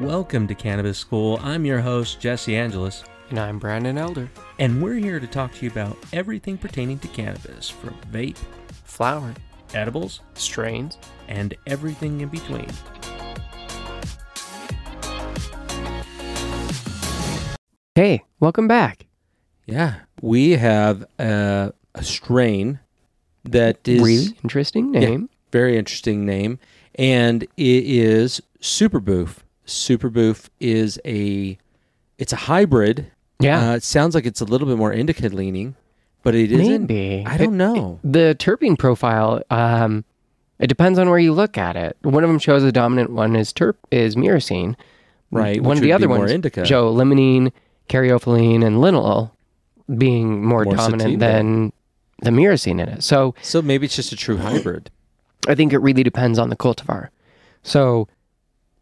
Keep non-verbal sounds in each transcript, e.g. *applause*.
welcome to Cannabis School. I'm your host, Jesse Angelus, And I'm Brandon Elder. and we're here to talk to you about everything pertaining to cannabis from vape, Flower, edibles, strains. and everything in between. Hey, welcome back. Yeah, we have a, a strain that is really interesting name. very interesting name, and it is Super Boof. Super Boof is a it's a hybrid. Yeah, Uh, it sounds like it's a little bit more indica leaning, but it isn't. maybe. I don't It- know. the terpene profile. Um, it depends on where you look at it. One of them shows the dominant one is terp is myrcene. Right, One of the other ones indica. show limonene, caryophyllene, and linalool being more, More dominant sativa. than the myrcene in it. So So maybe it's just a true hybrid. I think it really depends on the cultivar. So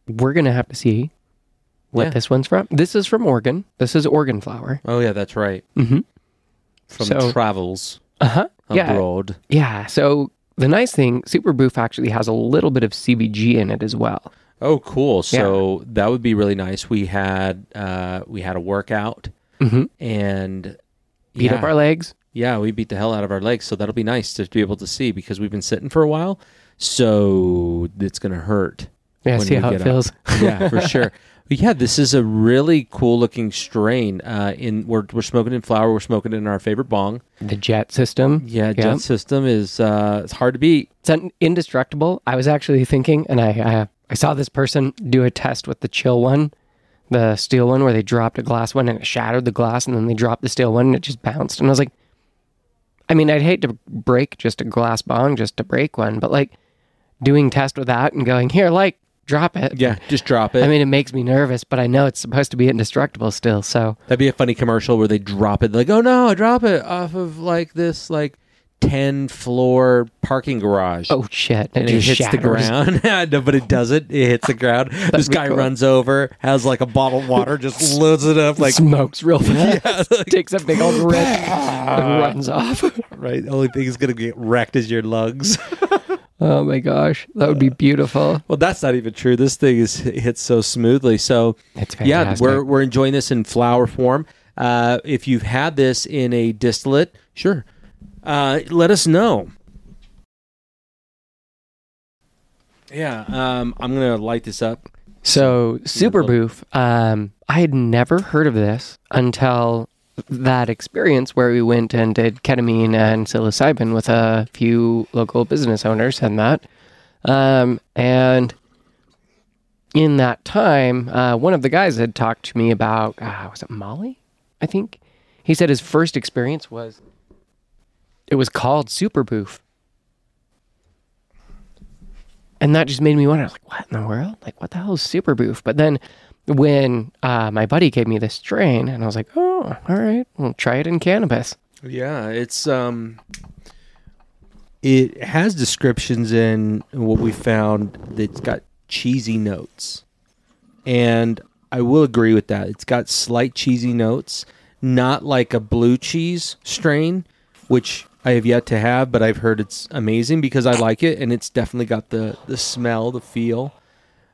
we're gonna have to see what Yeah. this one's from. This is from Oregon. This is Oregon flower. Oh yeah, that's right. Mm-hmm. From So- travels Uh huh. Yeah. abroad. Yeah. So the nice thing, Super Boof actually has a little bit of CBG in it as well. Oh, cool. So that would be really nice. We had uh, we had a workout Mhm. and Beat yeah, up our legs. Yeah, we beat the hell out of our legs. So that'll be nice to be able to see because we've been sitting for a while. So it's gonna hurt. Yeah. see how it feels. *laughs* yeah, for *laughs* sure. But yeah, this is a really cool looking strain. Uh, in we're we're smoking in flower. We're smoking in our favorite bong. The jet system. Yeah, jet system is uh, it's hard to beat. It's un- indestructible. I was actually thinking, and I, I I saw this person do a test with the chill one, the steel one, where they dropped a glass one and it shattered the glass, and then they dropped the steel one and it just bounced. And I was like, I mean, I'd hate to break just a glass bong just to break one, but like doing test with that and going here, like drop it. Yeah, just drop it. I mean, it makes me nervous, but I know it's supposed to be indestructible still. So That'd be a funny commercial where they drop it. Like, oh no, I drop it off of like this like ten floor parking garage. oh shit, it and it just hits the ground. *laughs* no, but it doesn't. It hits the ground. *laughs* this guy cool. runs over, has like a bottle of water, just *laughs* loads it up like smokes real fast, Yeah, like- takes a big old rip, and runs off. right. The only thing is gonna get wrecked is your lungs. Oh my gosh, that would be beautiful. well, that's not even true. This thing is hits so smoothly. So It's yeah, we're we're enjoying this in flower form. Uh, if you've had this in a distillate, sure, uh, let us know. Yeah, um, I'm gonna light this up. so super boof. Um, I had never heard of this until that experience where we went and did ketamine and psilocybin with a few local business owners and that. Um, and in that time, uh, one of the guys had talked to me about uh, was it Molly? I think he said his first experience was it was called super boof. And that just made me wonder, like, what in the world? Like, what the hell is super boof? But then when uh, my buddy gave me this strain, and I was like, oh, all right, we'll try it in cannabis. Yeah, it's um it has descriptions in what we found that's got cheesy notes. And I will agree with that. It's got slight cheesy notes, not like a blue cheese strain, which I have yet to have, but I've heard it's amazing because I like it and it's definitely got the the smell, the feel.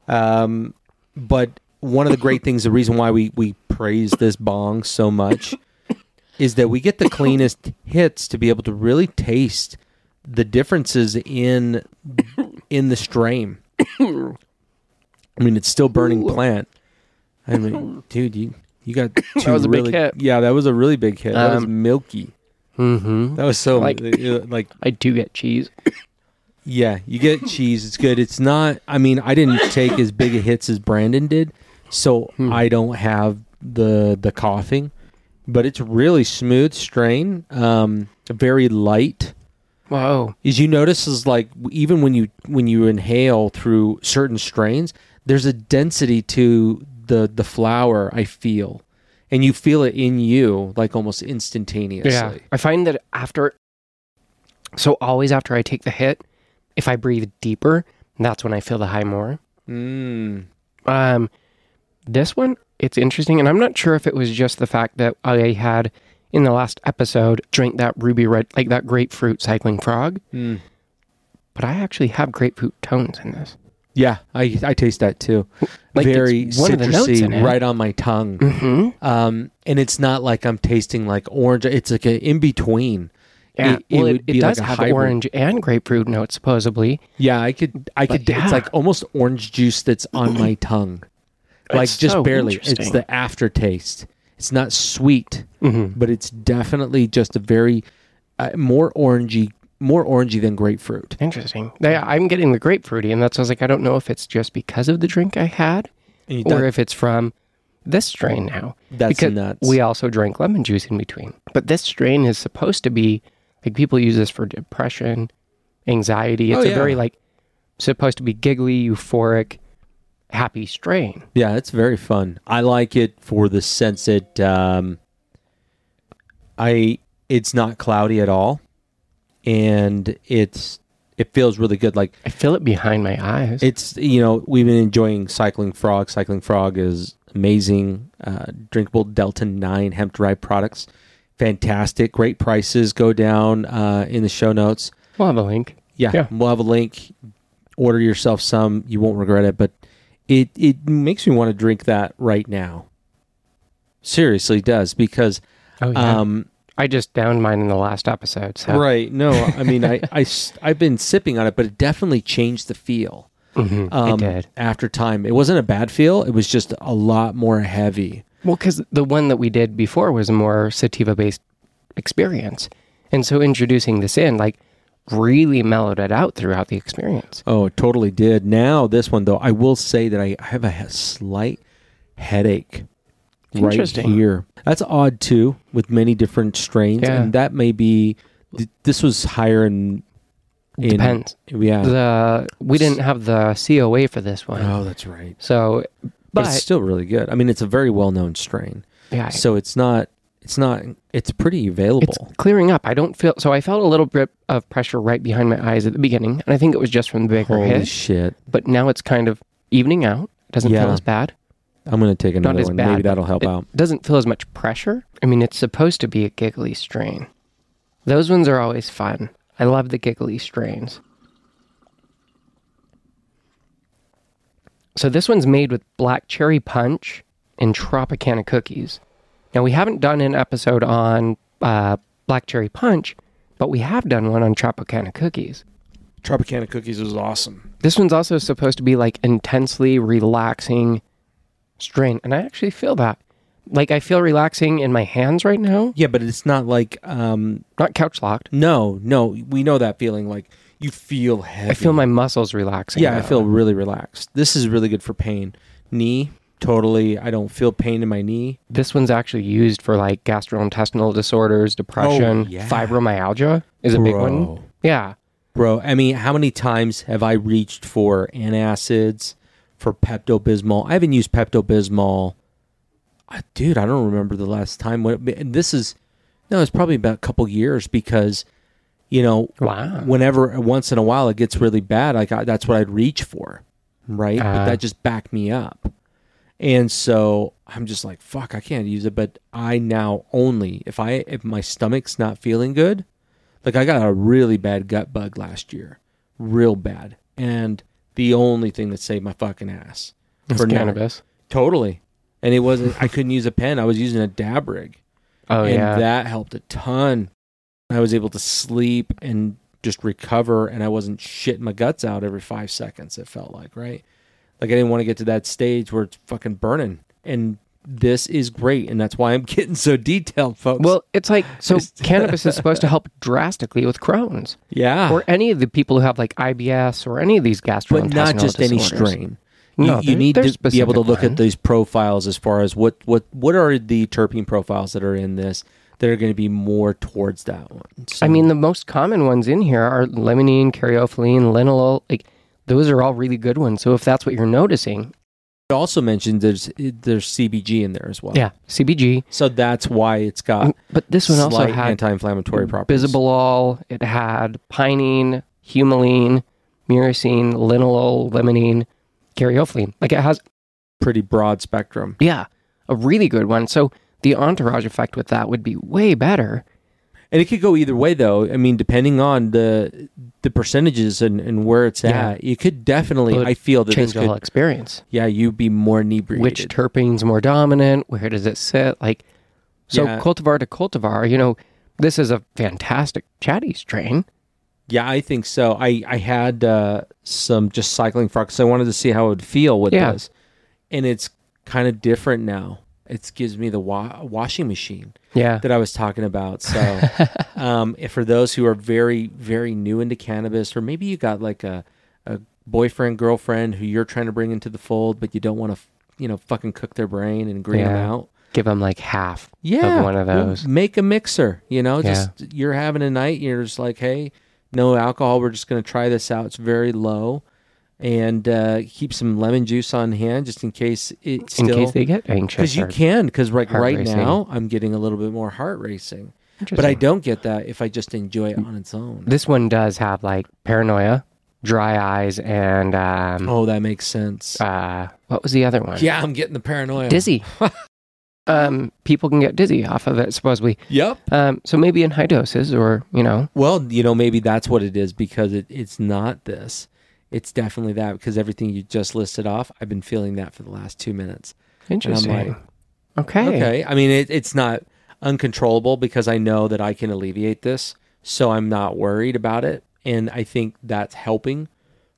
Um but one of the great things, the reason why we we praise this bong so much is that we get the cleanest hits to be able to really taste the differences in in the strain. I mean, it's still burning plant. I mean, dude, you you got two was a big really hit. yeah, that was a really big hit. That was Um, milky. Mm-hmm. That was so like- like like I do get cheese. yeah, you get cheese. It's good. It's not. I mean, I didn't take as big a hits as Brandon did, so Hmm. I don't have the the coughing. But it's really smooth strain. Um, very light. Whoa. As you notice, is like even when you when you inhale through certain strains, there's a density to the the flower. I feel, and you feel it in you like almost instantaneously. Yeah. I find that after, so always after I take the hit, if I breathe deeper, that's when I feel the high more. Mm. Um, this one, it's interesting, and I'm not sure if it was just the fact that I had in the last episode drank that ruby red, like that grapefruit cycling frog, Mm. but I actually have grapefruit tones in this. Yeah, I I taste that too. Like, Very it's one of the notes citrusy, it. right on my tongue. Mm-hmm. Um, and it's not like I'm tasting like orange. It's like a in between. Yeah, It- it well, it, would it, be like does have hybrid. orange and grapefruit notes, supposedly. Yeah, I could. I could. yeah. It's like almost orange juice that's on *clears throat* my tongue, like It's just so barely. It's the aftertaste. It's not sweet, Mm-hmm. but it's definitely just a very uh, more orangey, more orangey than grapefruit. Interesting. I'm getting the grapefruity, and that's I was like, I don't know if it's just because of the drink I had, or if it's from this strain now. that's because nuts. we also drank lemon juice in between. But this strain is supposed to be like people use this for depression, anxiety. It's Oh, a very like supposed to be giggly, euphoric, happy strain. Yeah, it's very fun. I like it for the sense that um, I it's not cloudy at all, and it's it feels really good. Like I feel it behind my eyes. it's you know we've been enjoying Cycling Frog. Cycling Frog is amazing, uh, drinkable Delta Nine hemp derived products, fantastic, great prices. Go down uh, in the show notes. we'll have a link. Yeah, Yeah. we'll have a link. Order yourself some. You won't regret it. But it it makes me want to drink that right now. Seriously, does because Oh yeah. um I just downed mine in the last episode. So right. No, I mean I *laughs* I I've been sipping on it, but it definitely changed the feel. Mhm, Um, it did. after time. It wasn't a bad feel. It was just a lot more heavy. Well, because the one that we did before was a more sativa based experience. And so introducing this in, like, really mellowed it out throughout the experience. Oh, it totally did. Now this one though, I will say that I have a slight headache right here. That's odd too, with many different strains, Yeah. and that may be. th- This was higher in. in Depends. Yeah. The we didn't have the COA for this one. oh, that's right. So, But, but, it's still really good. I mean, it's a very well-known strain, yeah, so it's not. It's not. It's pretty available. it's clearing up. I don't feel so. I felt a little bit of pressure right behind my eyes at the beginning, and I think it was just from the bigger Holy hit. shit! But now it's kind of evening out. Doesn't feel as bad. I'm gonna take another one. bad, Maybe that'll help it out. doesn't feel as much pressure. I mean, it's supposed to be a giggly strain. Those ones are always fun. I love the giggly strains. So this one's made with black cherry punch and Tropicana cookies. Now we haven't done an episode on uh, black cherry punch, but we have done one on Tropicana cookies. Tropicana cookies is awesome. This one's also supposed to be like intensely relaxing strain, and I actually feel that. Like I feel relaxing in my hands right now. Yeah, but it's not like um Not couch locked. no, no, we know that feeling like you feel heavy. I feel my muscles relaxing. Yeah, I feel really relaxed. This is really good for pain. Knee, totally. I don't feel pain in my knee. this one's actually used for like gastrointestinal disorders, depression, Oh, yeah. fibromyalgia is a big one. Yeah. Bro, I mean, how many times have I reached for antacids, for Pepto Bismol? I haven't used Pepto Bismol. Uh, dude, I don't remember the last time. When, this is, no, it's probably about a couple years because, you know, Wow. whenever once in a while it gets really bad, like I, that's what I'd reach for, right? but Ah. that just backed me up, and so I'm just like, fuck, I can't use it. But I now only if I if my stomach's not feeling good, like I got a really bad gut bug last year, real bad, and the only thing that saved my fucking ass It's for now- cannabis. totally, and it wasn't. I couldn't use a pen. I was using a dab rig Oh and yeah. that helped a ton. I was able to sleep and just recover, and I wasn't shitting my guts out every five seconds. It felt like right, like I didn't want to get to that stage where it's fucking burning. And this is great, and that's why I'm *laughs* getting so detailed, folks. well, it's like *laughs* so cannabis is supposed to help drastically with Crohn's yeah, or any of the people who have like IBS or any of these gastrointestinal but not just any strain. No, you, you need to be able to look at these profiles as far as what what what are the terpene profiles that are in this that are going to be more towards that one. So- I mean, the most common ones in here are limonene, caryophyllene, linalool. Like those are all really good ones. So if that's what you're noticing, it also mentioned there's there's CBG in there as well. yeah, CBG. So that's why it's got But this one also had anti-inflammatory properties. bisabolol. It had pinene, humulene, myrcene, linalool, limonene, caryophyllene. Like it has, pretty broad spectrum. yeah, a really good one. So the entourage effect with that would be way better. And it could go either way, though. I mean, depending on the the percentages and, and where it's Yeah. at, you could definitely. I feel that Change this could, experience. yeah, you'd be more inebriated. Which terpene's more dominant? Where does it sit? Like, so Yeah. cultivar to cultivar, you know, this is a fantastic chatty strain. Yeah, I think so. I I had uh, some just cycling frog because I wanted to see how it would feel with Yeah. this, and it's kind of different now. It gives me the wa- washing machine Yeah. that I was talking about. So, *laughs* um, if for those who are very very new into cannabis, or maybe you got like a a boyfriend girlfriend who you're trying to bring into the fold, but you don't want to you know fucking cook their brain and green them out. Give them like half Yeah, of one of those. make a mixer. You know, Yeah. just you're having a night. You're just like, hey, no alcohol. We're just going to try this out. It's very low, and uh, keep some lemon juice on hand just in case it in still case they get anxious. because you can because like right racing. now I'm getting a little bit more heart racing, but I don't get that if I just enjoy it on its own. This one does have like paranoia, dry eyes, and um, Oh, that makes sense. uh, what was the other one? yeah, I'm getting the paranoia. dizzy. *laughs* um, people can get dizzy off of it, supposedly. Yep. Um, so maybe in high doses, or you know, Well, you know, maybe that's what it is because it, it's not this. It's definitely that because everything you just listed off, I've been feeling that for the last two minutes. interesting. like, okay. Okay. I mean, it, it's not uncontrollable because I know that I can alleviate this. So I'm not worried about it. And I think that's helping.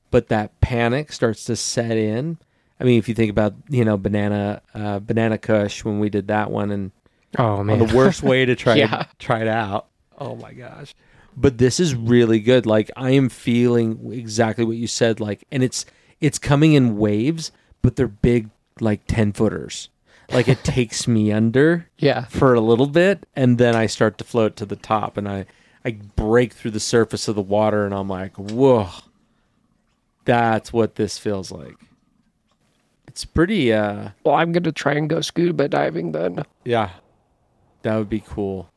But that panic starts to set in. I mean, if you think about, you know, banana, uh, banana kush when we did that one and Oh man, the worst way to try *laughs* Yeah. try it out. Oh my gosh. But this is really good. Like I am feeling exactly what you said like and it's it's coming in waves, but they're big like 10 footers. Like it *laughs* takes me under yeah. for a little bit and then I start to float to the top and I I break through the surface of the water and I'm like, "Whoa." That's what this feels like. It's pretty uh Well, I'm gonna try and go scuba diving then. yeah, that would be cool.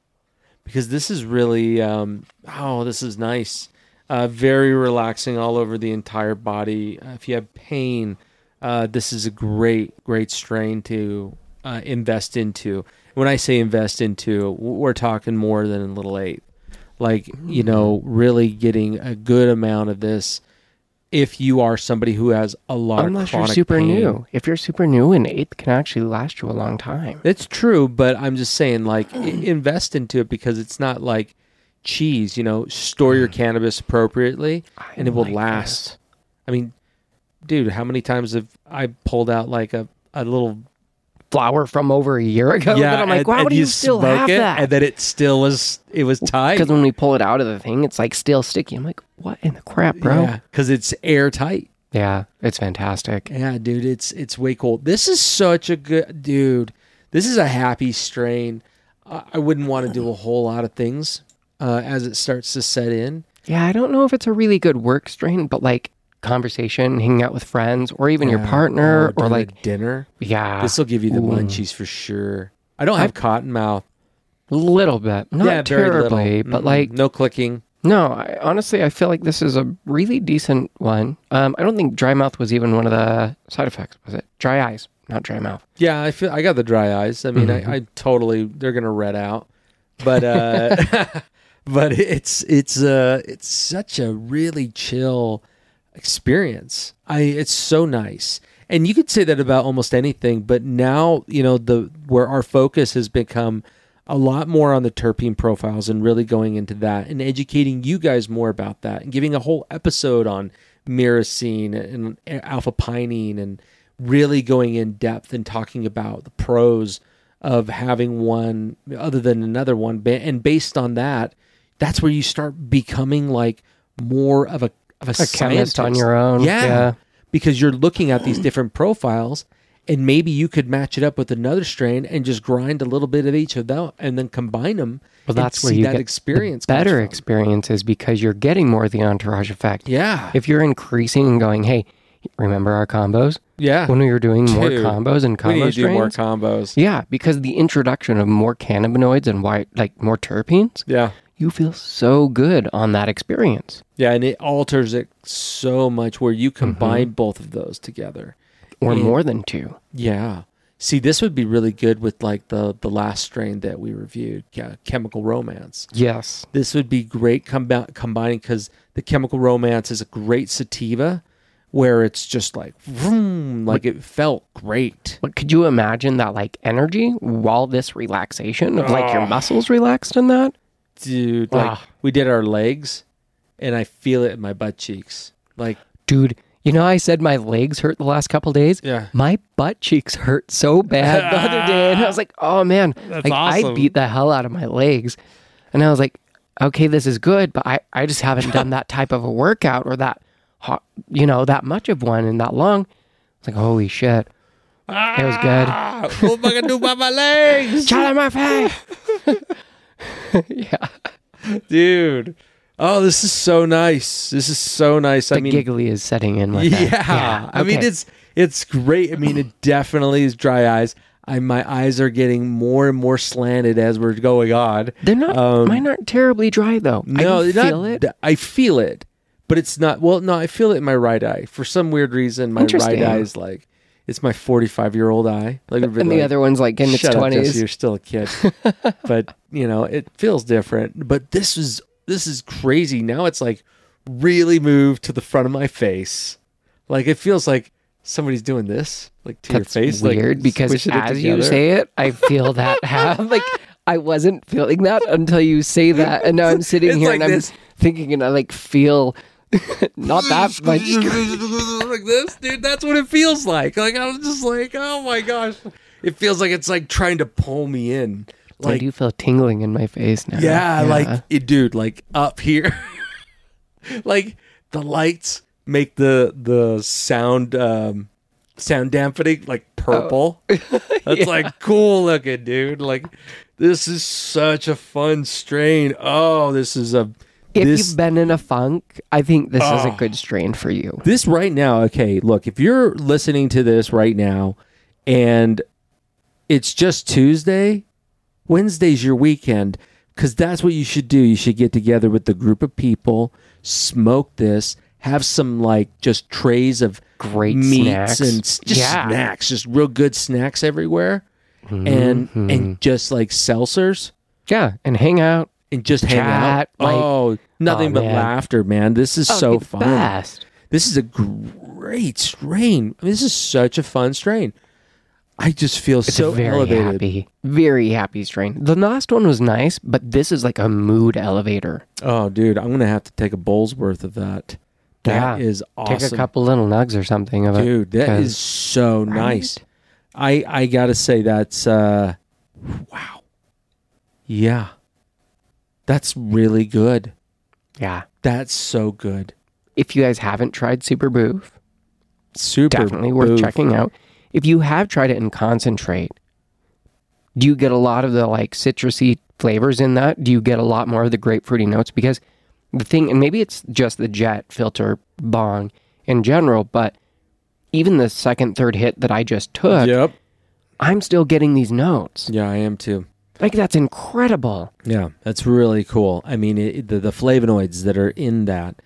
Because this is really, um, oh, this is nice. Uh, very relaxing all over the entire body. Uh, if you have pain, uh, this is a great, great strain to uh, invest into. When I say invest into, we're talking more than a little eighth. Like, you know, really getting a good amount of this if you are somebody who has a lot Unless of you're super pain. new. If you're super new, an eighth can actually last you a long time. It's true, but I'm just saying, like, *clears throat* invest into it because it's not like cheese. You know, store your mm. cannabis appropriately, I and it will like last. I mean, dude, how many times have I pulled out like a a little Flower from over a year *laughs* ago. yeah? that I'm like, and- why and would you still have it, that? And then it still was it was tight. Because when we pull it out of the thing, it's like still sticky. I'm like, what in the crap, bro? Yeah, because it's airtight. Yeah, it's fantastic. Yeah, dude, it's it's way cool. This is such a good dude. This is a happy strain. I, I wouldn't want to do a whole lot of things uh, as it starts to set in. Yeah, I don't know if it's a really good work strain, but like conversation, hanging out with friends, or even your partner, Oh, or like, dinner. yeah, This will give you the Ooh. munchies for sure. I don't have cotton mouth. a little bit, not yeah, terribly, but Mm-mm. like, no clicking. no. I, honestly, I feel like this is a really decent one. Um, I don't think dry mouth was even one of the side effects. Was it dry eyes, not dry mouth? Yeah, I feel I got the dry eyes. I mean, Mhm. I, I totally they're gonna red out, but uh, *laughs* but it's it's uh it's such a really chill experience. I it's so nice. And you could say that about almost anything, but now, you know, the where our focus has become a lot more on the terpene profiles and really going into that and educating you guys more about that and giving a whole episode on myrcene and alpha pinene and really going in depth and talking about the pros of having one other than another one and based on that that's where you start becoming like more of a of a, A chemist on your own. yeah, yeah. because you're looking at these different profiles and maybe you could match it up with another strain and just grind a little bit of each of them and then combine them Well, that's where you that get experience better from. experiences because you're getting more of the entourage effect. yeah If you're increasing and going, hey, remember our combos yeah when we were doing more Dude, combos and we need to do more combos yeah, because the introduction of more cannabinoids and why like more terpenes, yeah you feel so good on that experience. yeah and it alters it so much where you Mm-hmm. combine both of those together Or Yeah. more than two. Yeah. See, this would be really good with like the the last strain that we reviewed, yeah, Chemical Romance. Yes. This would be great combi- combining because the Chemical Romance is a great sativa, where it's just like vroom, like it felt great. But could you imagine that like energy while this relaxation of like your muscles relaxed in that? Dude. Like Ah. we did our legs, and I feel it in my butt cheeks. Like Dude, you know I said my legs hurt the last couple days? Yeah. My butt cheeks hurt so bad the other day. And I was like, oh man. *laughs* That's like awesome. I beat the hell out of my legs. And I was like, okay, this is good, but I, I just haven't done that type of a workout or that you know, that much of one and that long. It's like, holy shit. It was good. ah, what am I gonna do about my legs, Charlie Murphy. *laughs* *laughs* yeah. dude? Oh, this is so nice. This is so nice. The I mean, giggly is setting in with yeah. that. I mean, it's it's great. I mean, it *clears throat* definitely is dry eyes. I my eyes are getting more and more slanted as we're going on. They're not. Um, mine aren't terribly dry though. No, I feel not, it. I feel it, but it's not. Well, no, I feel it in my right eye for some weird reason. My right eye is like it's my forty-five-year-old eye. Like, And the other one's like in its Shut up, Jesse, twenties. you're still a kid. *laughs* but you know, it feels different. But this is this is crazy. Now it's like really moved to the front of my face. Like it feels like somebody's doing this, like to That's your face. like, weird because squishing it as you say it, I feel that *laughs* have like I wasn't feeling that until you say that, and now I'm *laughs* sitting It's here like and I'm this. thinking, and I like feel *laughs* not that *laughs* much. like this, dude. That's what it feels like. Like I was just like, oh my gosh, it feels like it's like trying to pull me in. I Like do feel tingling in my face now. yeah, like it, dude, like up here, *laughs* like the lights make the the sound um sound dampening like purple. That's like cool looking, dude. Like this is such a fun strain. Oh, this is a if this you've been in a funk, I think this is a Oh. good strain for you. this right now, okay, look, if you're listening to this right now and it's just Tuesday, Wednesday's your weekend because that's what you should do. You should get together with the group of people, smoke this, have some like just trays of Great meats snacks. and just Yeah. snacks, just real good snacks everywhere, and Mhm. and just like seltzers Yeah, and hang out. And just hang Chat, out. like- oh, nothing Oh, but man. laughter, man. This is Oh, so fun. Best. This is a great strain. I mean, this is such a fun strain. I just feel It's so very elevated. happy, very happy strain. The last one was nice, but this is like a mood elevator. Oh, dude, I'm gonna have to take a bowl's worth of that. That Yeah. is awesome, Take a couple little nugs or something of it. dude. That is so nice. I I gotta say that's uh, wow. Yeah, that's really good. Yeah. That's so good. If you guys haven't tried Super Boof, Super definitely worth checking out. If you have tried it in concentrate, do you get a lot of the like citrusy flavors in that? Do you get a lot more of the grapefruity notes? Because the thing, and maybe it's just the jet filter bong in general, but even the second, third hit that I just took, Yep. I'm still getting these notes. Yeah, I am too. Like that's incredible. Yeah, that's really cool. I mean, it, the the flavonoids that are in that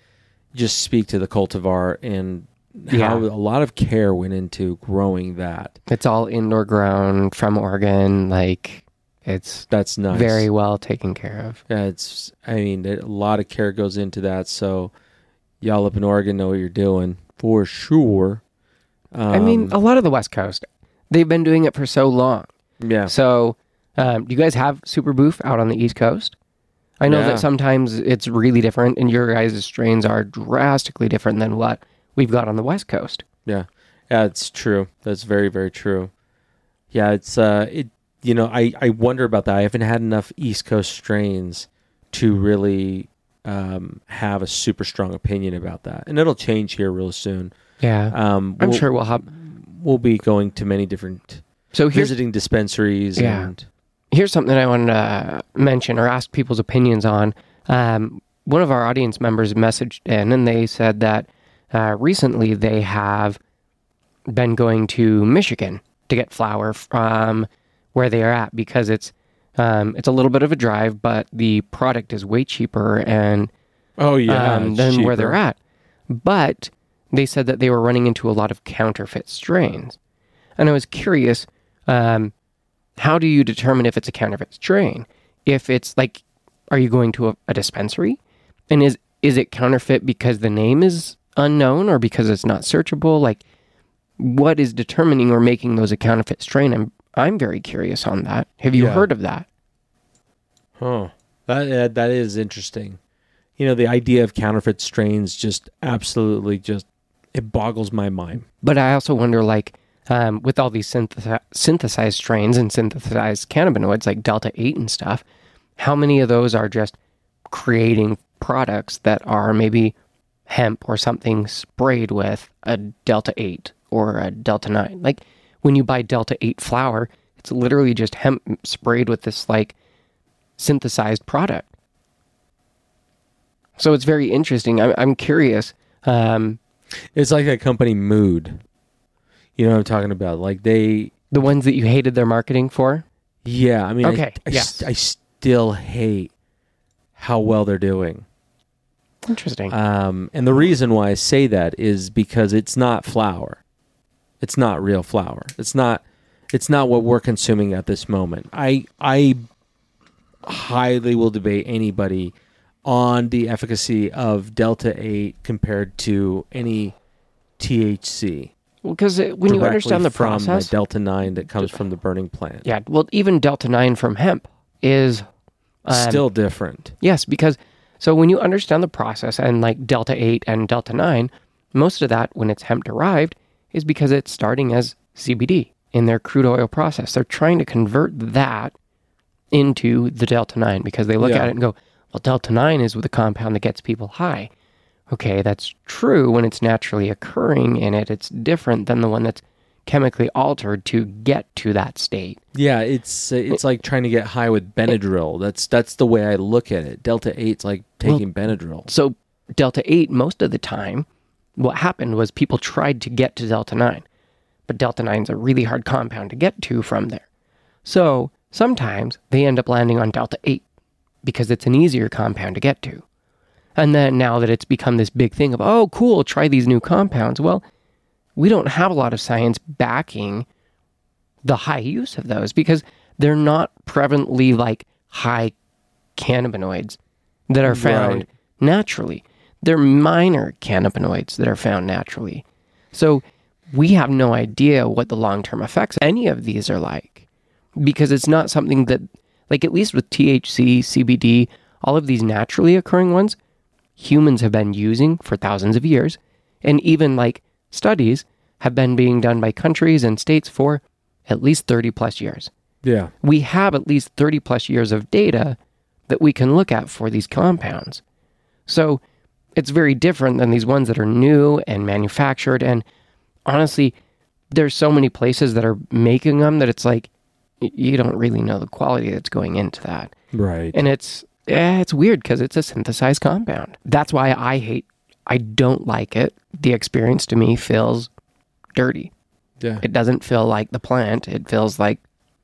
just speak to the cultivar and how Yeah. a lot of care went into growing that. It's all indoor grown from Oregon. Like it's That's nice. very well taken care of. Yeah, it's. I mean, a lot of care goes into that. So, y'all up in Oregon know what you're doing for sure. Um, I mean, a lot of the West Coast, they've been doing it for so long. yeah, So, um, do you guys have Super Boof out on the East Coast? I know Yeah. that sometimes it's really different, and your guys' strains are drastically different than what we've got on the West Coast. yeah, yeah. It's true. That's very, very true. Yeah, it's. Uh, it. You know, I I wonder about that. I haven't had enough East Coast strains to really um, have a super strong opinion about that, and it'll change here real soon. Yeah, Um, I'm sure we'll have. we'll be going to many different So visiting dispensaries. Yeah. and here's something I wanted to mention or ask people's opinions on. Um, one of our audience members messaged in, and they said that uh, recently they have been going to Michigan to get flower from where they are at because it's um, it's a little bit of a drive, but the product is way cheaper and oh yeah, um, than where they're at. But they said that they were running into a lot of counterfeit strains. And I was curious, um, how do you determine if it's a counterfeit strain? If it's like, are you going to a, a dispensary, and is is it counterfeit because the name is unknown or because it's not searchable? Like, what is determining or making those a counterfeit strain? I'm I'm very curious on that. Have you Yeah. heard of that? Huh. That uh, that is interesting. You know, the idea of counterfeit strains just absolutely just it boggles my mind. But I also wonder, like, um, with all these synthesi- synthesized strains and synthesized cannabinoids like Delta 8 and stuff, how many of those are just creating products that are maybe hemp or something sprayed with a Delta 8 or a Delta 9? Like, when you buy Delta 8 flower, it's literally just hemp sprayed with this, like, synthesized product. So it's very interesting. I'm, I'm curious. Um, It's like that company Mood. You know what I'm talking about? Like they the ones that you hated their marketing for? yeah, I mean I- Okay, I, yes. I still hate how well they're doing. Interesting. Um, and the reason why I say that is because it's not flower. It's not real flower. It's not. It's not what we're consuming at this moment. I I highly will debate anybody on the efficacy of Delta Eight compared to any THC. Well, because when you understand the from process, the Delta Nine that comes from the burning plant, yeah. Well, even delta nine from hemp is um, still different. yes, because so when you understand the process and like delta eight and delta nine, most of that when it's hemp derived is because it's starting as CBD in their crude oil process. They're trying to convert that into the delta nine because they look Yeah. at it and go, well, delta nine is with the compound that gets people high. Okay, that's true when it's naturally occurring in it. It's different than the one that's chemically altered to get to that state. Yeah, it's uh, it's like trying to get high with Benadryl. That's that's the way I look at it. Delta Eight's like taking Benadryl. So, delta 8, most of the time, what happened was people tried to get to delta 9, but delta 9 is a really hard compound to get to from there. So, sometimes they end up landing on delta 8 because it's an easier compound to get to. And then now that it's become this big thing of, oh, cool, try these new compounds. Well, we don't have a lot of science backing the high use of those because they're not prevalently like high cannabinoids that are found Right. naturally. They're minor cannabinoids that are found naturally. So we have no idea what the long term effects of any of these are like because it's not something that, like, at least with THC, CBD, all of these naturally occurring ones, humans have been using for thousands of years. And even like studies have been being done by countries and states for at least 30 plus years. Yeah, We have at least 30 plus years of data that we can look at for these compounds. So it's very different than these ones that are new and manufactured. And honestly, there's so many places that are making them that it's like you don't really know the quality that's going into that. right. And it's eh, it's weird because it's a synthesized compound. That's why I hate. I don't like it. The experience to me feels dirty. yeah, It doesn't feel like the plant. It feels like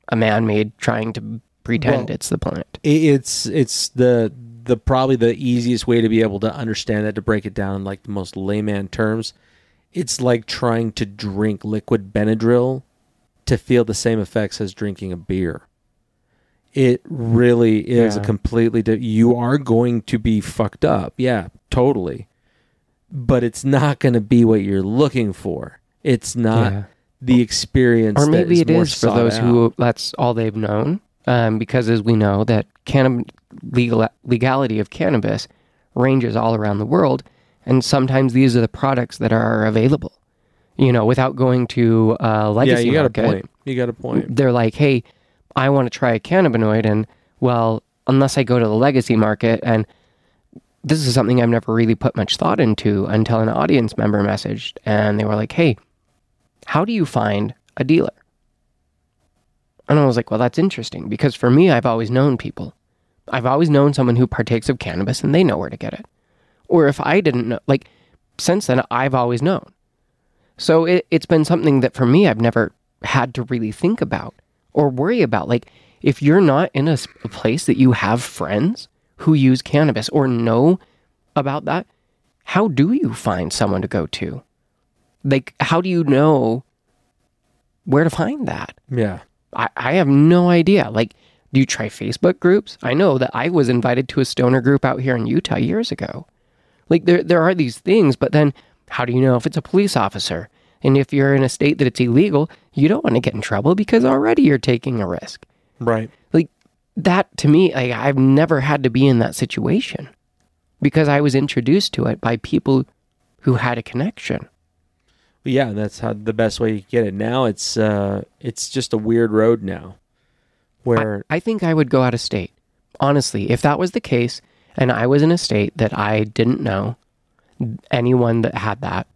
a man made trying to pretend Well- it's the plant. It's it's the the probably the easiest way to be able to understand that to break it down in like the most layman terms. It's like trying to drink liquid Benadryl to feel the same effects as drinking a beer. It really is a completely di- you are going to be fucked up. Yeah, totally. But it's not going to be what you're looking for. It's not Yeah. the experience Or maybe it is for those out. who that's all they've known. Um, because as we know that cannab- legal legality of cannabis ranges all around the world, and sometimes these are the products that are available. You know, without going to a Yeah, you got market. a point. You got a point. they're like, hey, I want to try a cannabinoid. And well, unless I go to the legacy market, and this is something I've never really put much thought into until an audience member messaged and they were like, hey, how do you find a dealer? And I was like, well, that's interesting because for me, I've always known people. I've always known someone who partakes of cannabis and they know where to get it. Or if I didn't know, like, since then, I've always known. So it, it's been something that for me, I've never had to really think about or worry about. Like, if you're not in a place that you have friends who use cannabis or know about that, how do you find someone to go to? Like, how do you know where to find that. Yeah. I, I have no idea. Like, do you try Facebook groups? I know that I was invited to a stoner group out here in Utah years ago. Like, there, there are these things, but then how do you know if it's a police officer? And if you're in a state that it's illegal, you don't want to get in trouble because already you're taking a risk. Right. Like, that to me, like, I've never had to be in that situation because I was introduced to it by people who had a connection. Yeah, that's how the best way you get it. Now it's uh it's just a weird road now. Where I think I would go out of state. Honestly, if that was the case and I was in a state that I didn't know anyone that had that,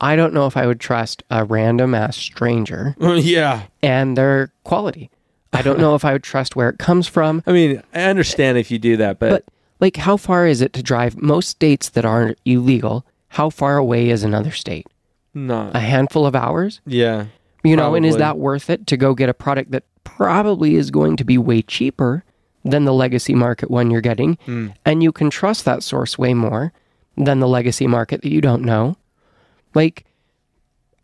I don't know if I would trust a random ass stranger *laughs* yeah. and their quality. I don't know if I would trust where it comes from. I mean, I understand if you do that, but, But like how far is it to drive most states that are illegal? How far away is another state? not. A handful of hours? yeah. You know, and is that worth it to go get a product that probably is going to be way cheaper than the legacy market one you're getting? Hmm. And you can trust that source way more than the legacy market that you don't know. Like,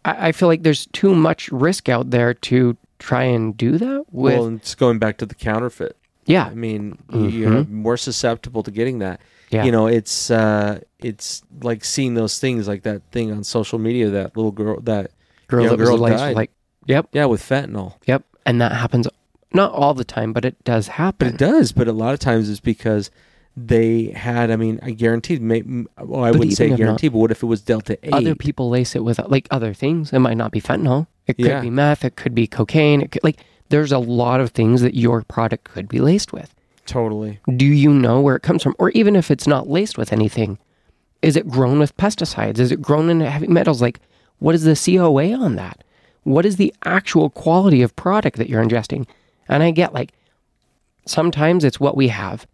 I, I feel like there's too much risk out there to try and do that with. well, it's going back to the counterfeit. yeah. I mean, you you're more susceptible to getting that. Yeah. You know, it's uh it's like seeing those things like that thing on social media that little girl that girl that was girl like, died. like, yep, yeah, with fentanyl. yep. And that happens not all the time, but it does happen. But happen. it does, but a lot of times it's because they had I mean, I guaranteed may, well, I But wouldn't say even if not- guarantee, but what if it was delta 8? other people lace it with like other things. It might not be fentanyl. It could Yeah. be meth. It could be cocaine. It could, like there's a lot of things that your product could be laced with. totally. Do you know where it comes from? Or even if it's not laced with anything, is it grown with pesticides? Is it grown in heavy metals? Like what is the COA on that? What is the actual quality of product that you're ingesting? And I get like sometimes it's what we have.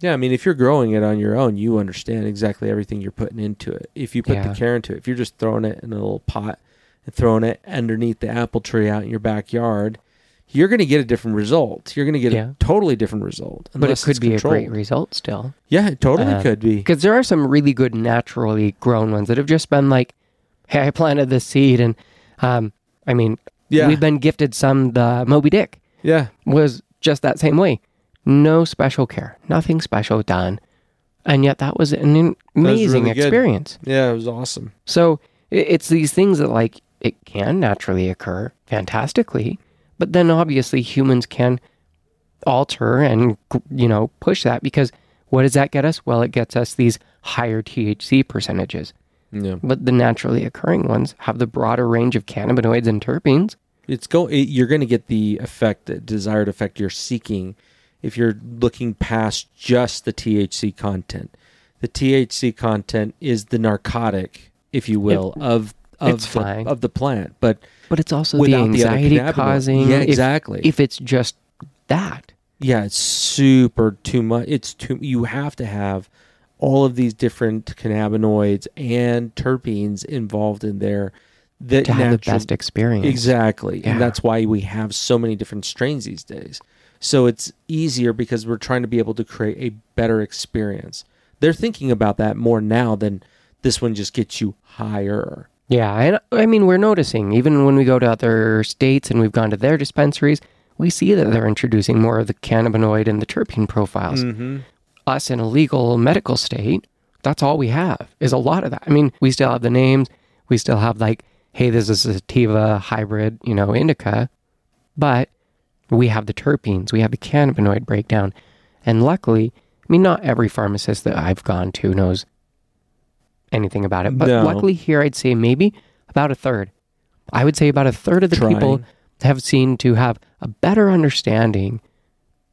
Yeah, I mean, if you're growing it on your own, you understand exactly everything you're putting into it. If you put Yeah. the care into it, if you're just throwing it in a little pot and throwing it underneath the apple tree out in your backyard, you're going to get a different result. You're going to get Yeah. a totally different result. But it could be a great result still. Yeah, it totally Uh, could be. Because there are some really good naturally grown ones that have just been like, hey, I planted this seed. And um, I mean, Yeah. we've been gifted some. The Moby Dick Yeah, was just that same way. No special care, nothing special done. And yet that was an in- amazing really good. experience. yeah, it was awesome. So it's these things that like it can naturally occur fantastically, but then obviously humans can alter and you know push that because what does that get us? Well, it gets us these higher THC percentages. Yeah, But the naturally occurring ones have the broader range of cannabinoids and terpenes. it's go. It, you're going to get the effect, the desired effect you're seeking, if you're looking past just the THC content. The THC content is the narcotic, if you will, of of the, fine. of the plant, but But it's also the Without the anxiety causing. Yeah, exactly. If, it's just that. yeah, it's super too much. It's too. You have to have all of these different cannabinoids and terpenes involved in there. That To have the best experience. Exactly. Yeah. And that's why we have so many different strains these days. So it's easier because we're trying to be able to create a better experience. They're thinking about that more now than this one just gets you higher. Yeah, and I mean we're noticing even when we go to other states and we've gone to their dispensaries, we see that they're introducing more of the cannabinoid and the terpene profiles. Mm-hmm. Us in a legal medical state, that's all we have is a lot of that. I mean, we still have the names, we still have like, hey, this is a sativa hybrid, you know, indica, but we have the terpenes, we have the cannabinoid breakdown, and luckily, I mean, not every pharmacist that I've gone to knows anything about it. But No. luckily, here I'd say maybe about a third. I would say about a third of the people have seen to have a better understanding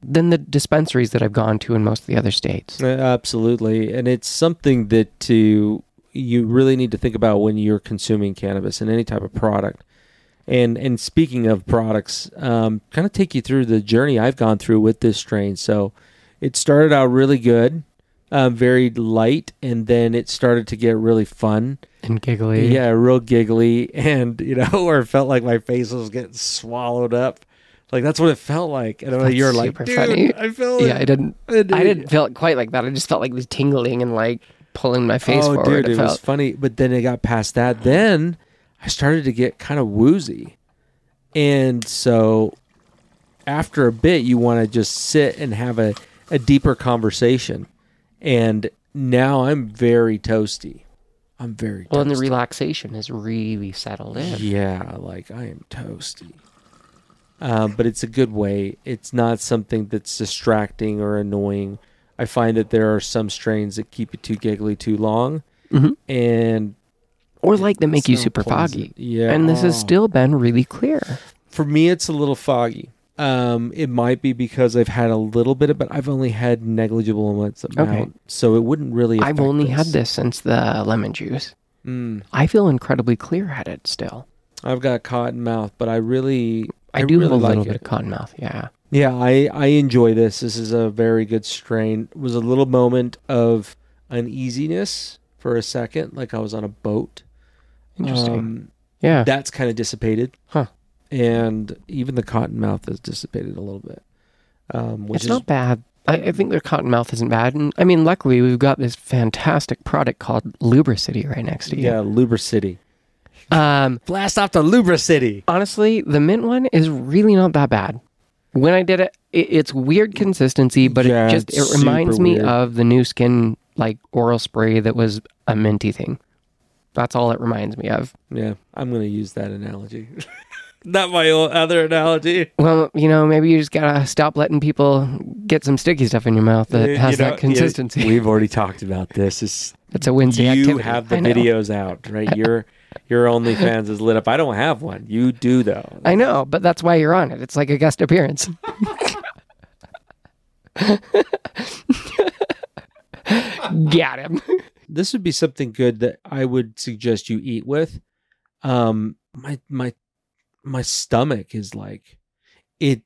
than the dispensaries that I've gone to in most of the other states. Uh, Absolutely. And it's something that to you really need to think about when you're consuming cannabis and any type of product. And and speaking of products, um, kind of take you through the journey I've gone through with this strain. So it started out really good, uh, very light, and then it started to get really fun. And giggly. Yeah, real giggly, *laughs* and you know, or it felt like my face was getting swallowed up. Like that's what it felt like. And That's you're like, super dude, funny. I felt Yeah, I didn't. it. I didn't feel it quite like that. I just felt like this tingling and like pulling my face oh, forward. dude, it felt. was funny. But then it got past that. Then I started to get kind of woozy. And so after a bit, you want to just sit and have a, a deeper conversation. And now I'm very toasty. I'm very Well, and the relaxation has really settled in. Yeah, like I am toasty. Um, but it's a good way. It's not something that's distracting or annoying. I find that there are some strains that keep it too giggly too long, Mhm. and Or like that make you super foggy. Yeah, And this has oh. still been really clear. for me. It's a little foggy. Um, it might be because I've had a little bit of, but I've only had negligible amounts of Okay. so it wouldn't really. I've only had this. this since the lemon juice. Mm, I feel incredibly clear headed still. I've got cotton mouth, but I really, I, do really have a like little it. bit of cotton mouth. Yeah. Yeah, I, I enjoy this. This is a very good strain. It was a little moment of uneasiness for a second, like I was on a boat. Interesting. Um, yeah. that's kind of dissipated. Huh. And even the cotton mouth has dissipated a little bit. Um, which it's is not bad. I, I think their cottonmouth isn't bad. And I mean, luckily, we've got this fantastic product called Lubricity right next to you. yeah, Lubricity. Um, Blast off to Lubricity. honestly, the mint one is really not that bad. When I did it, it it's weird consistency, but Yeah, it just it reminds super me weird. of the new skin like oral spray that was a minty thing. That's all it reminds me of. Yeah, I'm going to use that analogy. *laughs* not my other analogy. Well, you know, maybe you just gotta stop letting people get some sticky stuff in your mouth that You has know, that consistency. we've already talked about this. It's *laughs* It's a Wednesday you activity. have the videos out, right? *laughs* Your your OnlyFans is lit up. I don't have one. You do though. I know, but that's why you're on it. It's like a guest appearance. Got him. This would be something good that I would suggest you eat with. Um, my my my stomach is like it.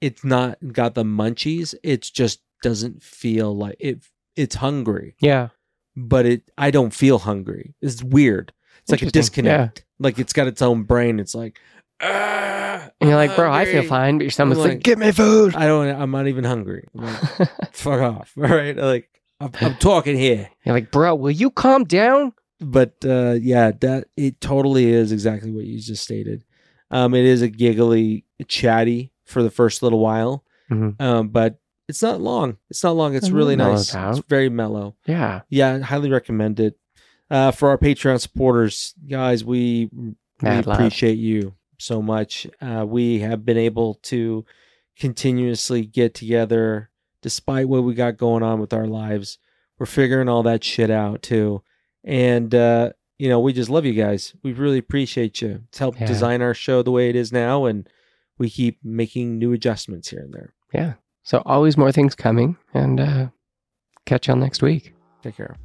It's not got the munchies. It just doesn't feel like it. It's hungry, Yeah. but it. I don't feel hungry. It's weird. It's like a Interesting, yeah. disconnect. Like it's got its own brain. It's like. "Ah, And you're like, bro, I feel fine, but your stomach's like- like, get me food. I don't. I'm not even hungry. Like, *laughs* fuck off. All *laughs* right. Like I'm, I'm talking here, *laughs* You're like, bro, will you calm down? but uh, yeah, that it totally is exactly what you just stated. Um, it is a giggly, chatty for the first little while, Mhm. um, but it's not long. It's not long. It's It really nice. It's very mellow. Yeah. Yeah, highly recommend it. Uh, for our Patreon supporters, guys, we we love. appreciate you so much. Uh, we have been able to continuously get together despite what we got going on with our lives. We're figuring all that shit out too. And uh, you know, we just love you guys. We really appreciate you. It's helped Yeah. design our show the way it is now and we keep making new adjustments here and there. Yeah. So always more things coming and uh catch y'all next week. Take care.